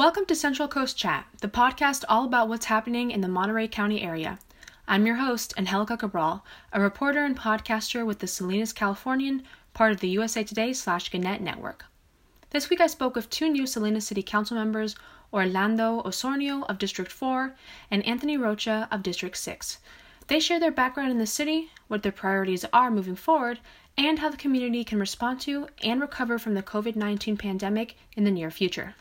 Welcome to Central Coast Chat, the podcast all about what's happening in the Monterey County area. I'm your host, Angelica Cabral, a reporter and podcaster with the Salinas Californian, part of the USA Today slash Gannett network. This week I spoke with two new Salinas City Council members, Orlando Osornio of District 4 and Anthony Rocha of District 6. They share their background in the city, what their priorities are moving forward, and how the community can respond to and recover from the COVID 19 pandemic in the near future.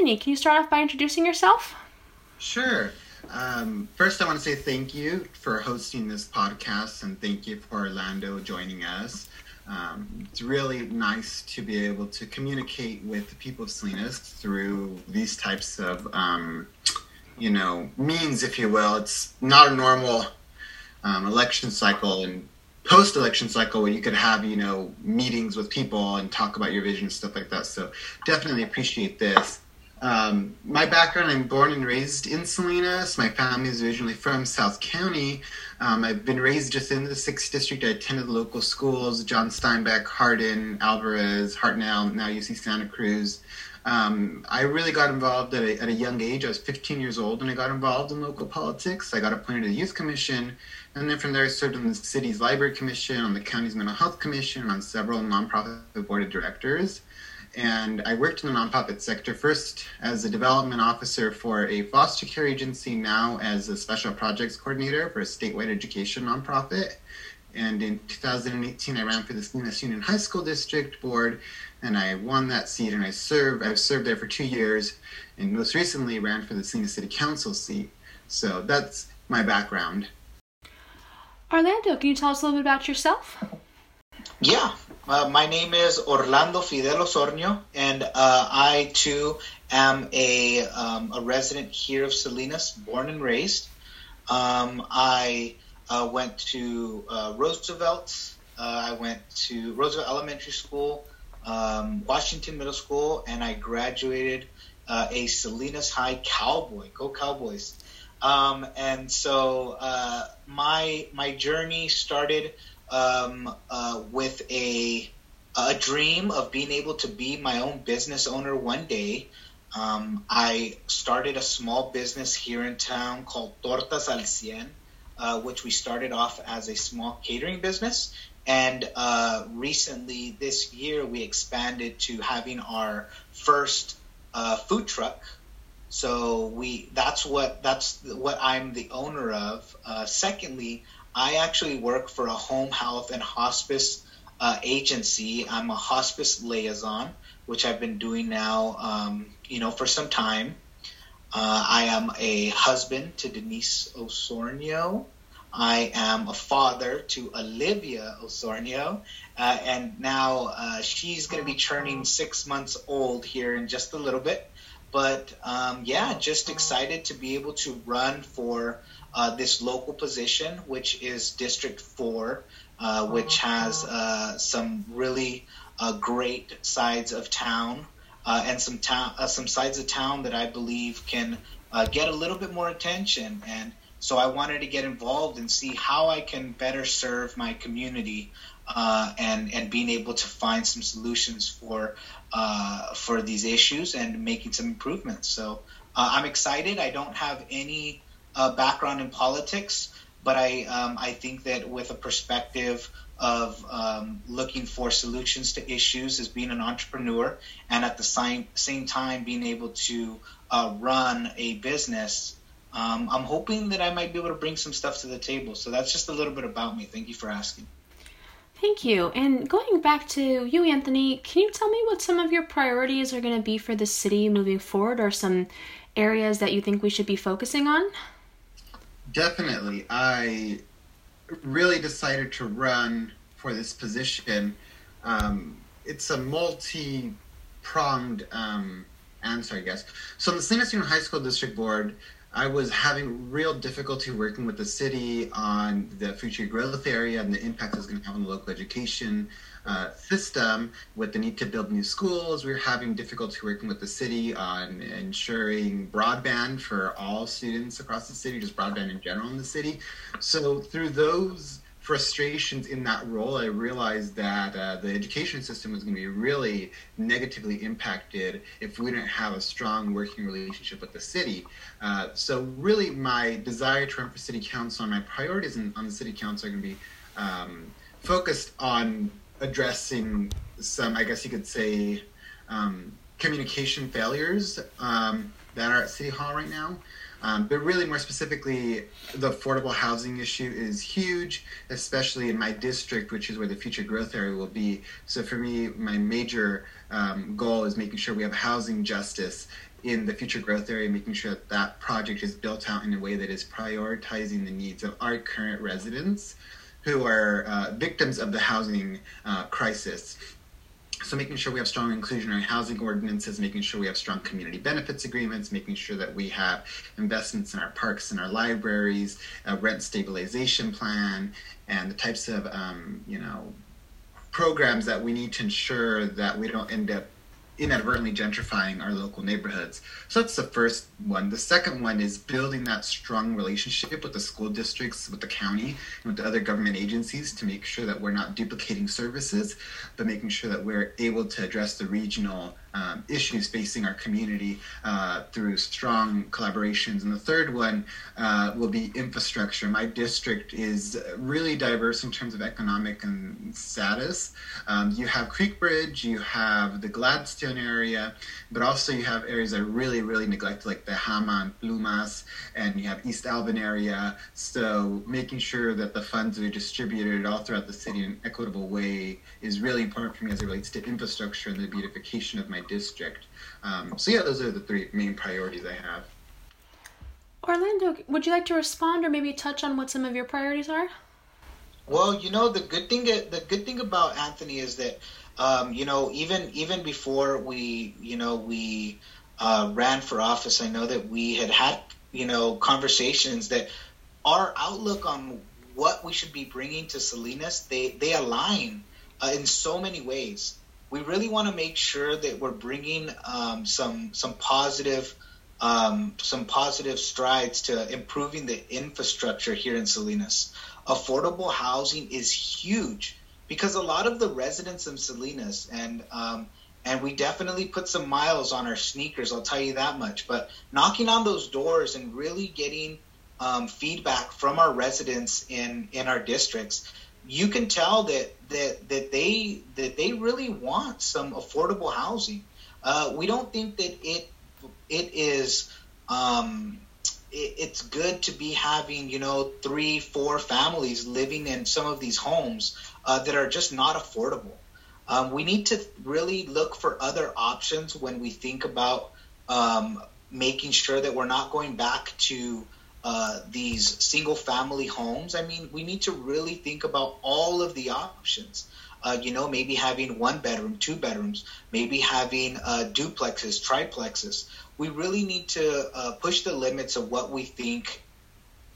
Can you start off by introducing yourself? Sure. Um, first, I want to say thank you for hosting this podcast and thank you for Orlando joining us. Um, it's really nice to be able to communicate with the people of Salinas through these types of, um, you know, means, if you will. It's not a normal um, election cycle and post-election cycle where you could have, you know, meetings with people and talk about your vision and stuff like that. So definitely appreciate this. Um, my background, I'm born and raised in Salinas. My family is originally from South County. Um, I've been raised just in the 6th District. I attended local schools, John Steinbeck, Harden, Alvarez, Hartnell, now UC Santa Cruz. Um, I really got involved at a, at a, young age. I was 15 years old and I got involved in local politics. I got appointed to the Youth Commission. And then from there, I served on the city's Library Commission, on the county's Mental Health Commission, on several nonprofit board of directors and I worked in the nonprofit sector first as a development officer for a foster care agency, now as a special projects coordinator for a statewide education nonprofit. And in 2018, I ran for the Salinas Union High School District Board, and I won that seat. And I served. I've served there for two years, and most recently ran for the Salinas City Council seat. So that's my background. Orlando, can you tell us a little bit about yourself? Yeah, uh, my name is Orlando Fidel Osornio, and uh, I too am a, um, a resident here of Salinas, born and raised. Um, I uh, went to uh, Roosevelt. Uh, I went to Roosevelt Elementary School, um, Washington Middle School, and I graduated uh, a Salinas High Cowboy. Go Cowboys! Um, and so my my journey started um, uh, with a a dream of being able to be my own business owner one day. Um, I started a small business here in town called Tortas al Cien, uh, which we started off as a small catering business. And uh, recently, this year, we expanded to having our first uh, food truck. So we that's what that's what I'm the owner of. Uh, secondly, I actually work for a home health and hospice uh, agency. I'm a hospice liaison, which I've been doing now, um, you know, for some time. Uh, I am a husband to Denise Osornio. I am a father to Olivia Osornio, uh, and now uh, she's going to be turning six months old here in just a little bit. But um, yeah, just excited to be able to run for uh, this local position, which is District 4, uh, which has uh, some really uh, great sides of town uh, and some, town, uh, some sides of town that I believe can get a little bit more attention. And so I wanted to get involved and see how I can better serve my community and, and being able to find some solutions for, for these issues and making some improvements. So I'm excited. I don't have any uh, background in politics, but I um, I think that with a perspective of um, looking for solutions to issues as being an entrepreneur, and at the same same time being able to uh, run a business. Um, I'm hoping that I might be able to bring some stuff to the table. So that's just a little bit about me. Thank you for asking. Thank you. And going back to you, Anthony, can you tell me what some of your priorities are going to be for the city moving forward, or some areas that you think we should be focusing on? Definitely. I really decided to run for this position. Um, it's a multi pronged um, answer, I guess. So, the Salinas Union High School District Board, I was having real difficulty working with the city on the future growth area and the impact it's going to have on the local education uh, system with the need to build new schools. We were having difficulty working with the city on ensuring broadband for all students across the city, just broadband in general in the city. So through those frustrations in that role, I realized that uh, the education system was going to be really negatively impacted if we didn't have a strong working relationship with the city. Uh, so, really, my desire to run for city council and my priorities in, on the city council are going to be um, focused on addressing some, I guess you could say, um, communication failures um, that are at City Hall right now. Um, but really, more specifically, the affordable housing issue is huge, especially in my district, which is where the future growth area will be. So, for me, my major um, goal is making sure we have housing justice in the future growth area, making sure that that project is built out in a way that is prioritizing the needs of our current residents who are uh, victims of the housing uh, crisis so making sure we have strong inclusionary housing ordinances, making sure we have strong community benefits agreements, making sure that we have investments in our parks and our libraries, a rent stabilization plan, and the types of um, you know programs that we need to ensure that we don't end up inadvertently gentrifying our local neighborhoods. So that's the first one. The second one is building that strong relationship with the school districts, with the county, and with the other government agencies to make sure that we're not duplicating services, but making sure that we're able to address the regional um, issues facing our community uh, through strong collaborations. And the third one uh, will be infrastructure. My district is really diverse in terms of economic and status. Um, you have Creek Bridge, you have the Gladstone area, but also you have areas that are really, really neglected, like the Hama and Plumas, and you have East Alvin area. So making sure that the funds are distributed all throughout the city in an equitable way is really important for me as it relates to infrastructure and the beautification of my my district. Um, so yeah, those are the three main priorities I have. Orlando, would you like to respond or maybe touch on what some of your priorities are? Well, you know the good thing the good thing about Anthony is that um, you know even even before we you know we uh, ran for office, I know that we had had you know conversations that our outlook on what we should be bringing to Salinas they they align uh, in so many ways we really want to make sure that we're bringing um, some some positive um, some positive strides to improving the infrastructure here in Salinas. Affordable housing is huge because a lot of the residents in Salinas and um, and we definitely put some miles on our sneakers. I'll tell you that much. But knocking on those doors and really getting um, feedback from our residents in in our districts you can tell that that that they that they really want some affordable housing. Uh, we don't think that it it is um, it, it's good to be having you know three four families living in some of these homes uh, that are just not affordable. Um, we need to really look for other options when we think about um, making sure that we're not going back to uh, these single family homes, I mean, we need to really think about all of the options. Uh, you know, maybe having one bedroom, two bedrooms, maybe having uh, duplexes, triplexes. We really need to uh, push the limits of what we think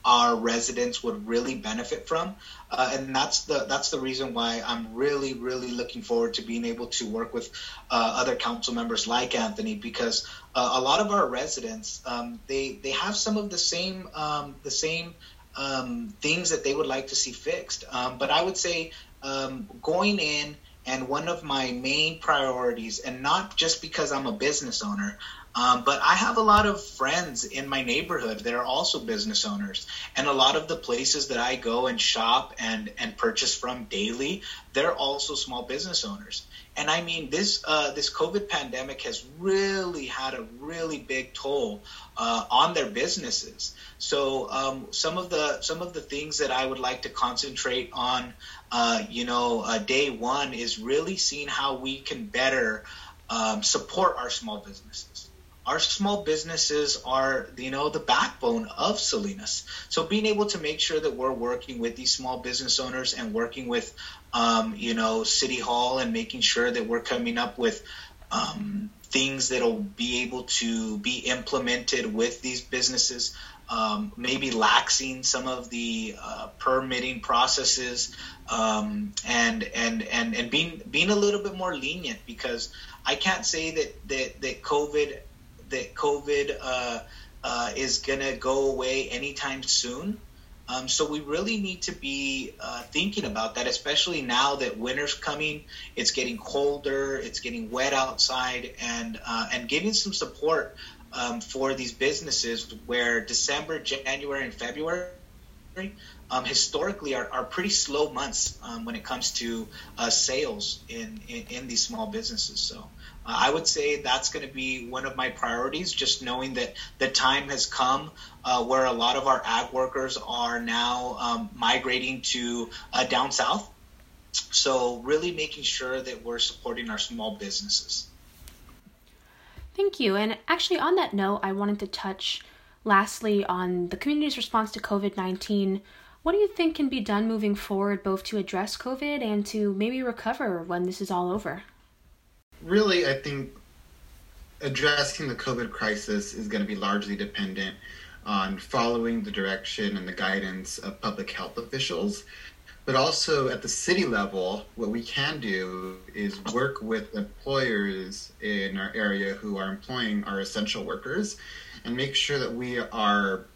our residents would really benefit from, uh, and that's the that's the reason why I'm really really looking forward to being able to work with uh, other council members like Anthony because uh, a lot of our residents um, they they have some of the same um, the same um, things that they would like to see fixed, um, but I would say um, going in and one of my main priorities, and not just because I'm a business owner, um, but I have a lot of friends in my neighborhood that are also business owners, and a lot of the places that I go and shop and and purchase from daily, they're also small business owners. And I mean, this uh, this COVID pandemic has really had a really big toll uh, on their businesses. So um, some of the some of the things that I would like to concentrate on, uh, you know, uh, day one is really seeing how we can better um, support our small businesses our small businesses are you know the backbone of Salinas. So being able to make sure that we're working with these small business owners and working with um, you know City Hall and making sure that we're coming up with um, things that'll be able to be implemented with these businesses. Um, maybe laxing some of the uh, permitting processes um, and and and and being being a little bit more lenient because I can't say that that that COVID that COVID uh, uh, is going to go away anytime soon. Um, so we really need to be uh, thinking about that, especially now that winter's coming. It's getting colder, it's getting wet outside, and uh, and giving some support um, for these businesses where December, January, and February um, historically are, are pretty slow months um, when it comes to uh, sales in, in, in these small businesses. So I would say that's going to be one of my priorities. Just knowing that the time has come uh, where a lot of our ag workers are now um, migrating to uh, down south. So really making sure that we're supporting our small businesses. Thank you. And actually, on that note, I wanted to touch lastly on the community's response to COVID 19. What do you think can be done moving forward, both to address COVID and to maybe recover when this is all over? Really, I think addressing the COVID crisis is going to be largely dependent on following the direction and the guidance of public health officials. But also at the city level, what we can do is work with employers in our area who are employing our essential workers and make sure that we are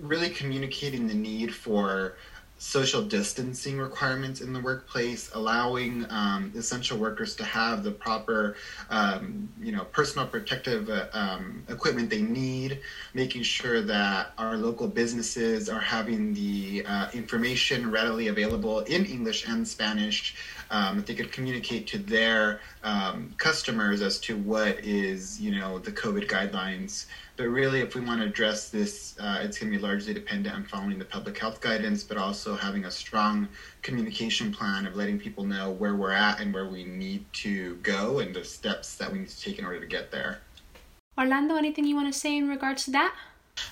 really communicating the need for social distancing requirements in the workplace, allowing um, essential workers to have the proper, um, you know, personal protective uh, um, equipment they need, making sure that our local businesses are having the uh, information readily available in English and Spanish um, that they could communicate to their um, customers as to what is, you know, the COVID guidelines. But really, if we want to address this, uh, it's going to be largely dependent on following the public health guidance, but also having a strong communication plan of letting people know where we're at and where we need to go and the steps that we need to take in order to get there. Orlando, anything you want to say in regards to that?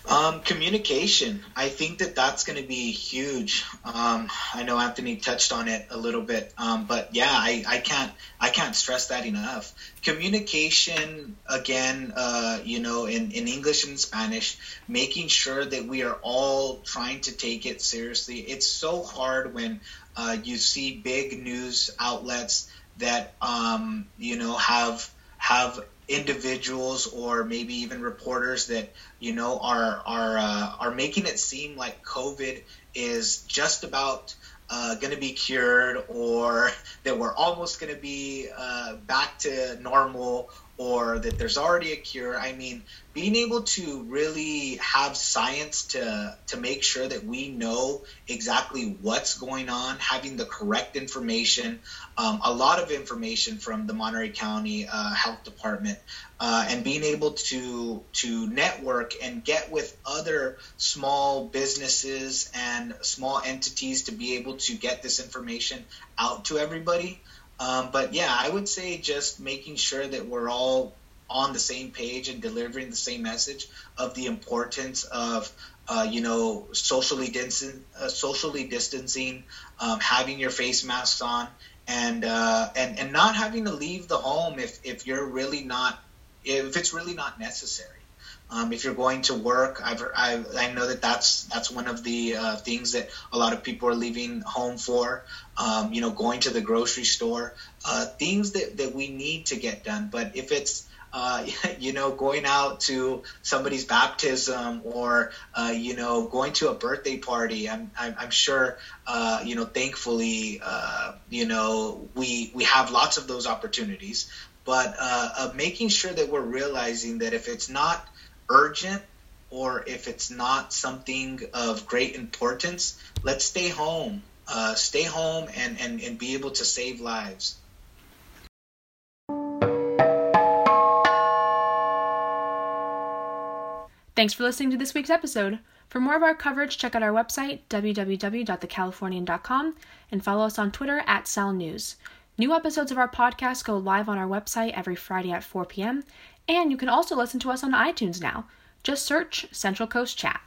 Um, communication. I think that that's going to be huge. Um, I know Anthony touched on it a little bit, um, but yeah, I, I can't I can't stress that enough. Communication again, uh, you know, in, in English and Spanish, making sure that we are all trying to take it seriously. It's so hard when uh, you see big news outlets that um, you know have have individuals or maybe even reporters that you know are are uh, are making it seem like COVID is just about uh, going to be cured or that we're almost going to be uh, back to normal or that there's already a cure. I mean, being able to really have science to to make sure that we know exactly what's going on, having the correct information, um, a lot of information from the Monterey County uh, Health Department, uh, and being able to to network and get with other small businesses and small entities to be able to get this information out to everybody. Um, but yeah, I would say just making sure that we're all on the same page and delivering the same message of the importance of uh, you know socially distancing, uh, socially distancing, um, having your face masks on, and uh, and and not having to leave the home if if you're really not if it's really not necessary. Um, if you're going to work, I've, I, I know that that's that's one of the uh, things that a lot of people are leaving home for. Um, you know, going to the grocery store, uh, things that, that we need to get done. But if it's uh, you know, going out to somebody's baptism or, uh, you know, going to a birthday party. I'm, I'm, I'm sure, uh, you know, thankfully, uh, you know, we, we have lots of those opportunities, but uh, making sure that we're realizing that if it's not urgent or if it's not something of great importance, let's stay home. Uh, stay home and, and, and be able to save lives. Thanks for listening to this week's episode. For more of our coverage, check out our website, www.thecalifornian.com, and follow us on Twitter at SalNews. New episodes of our podcast go live on our website every Friday at 4 p.m., and you can also listen to us on iTunes now. Just search Central Coast Chat.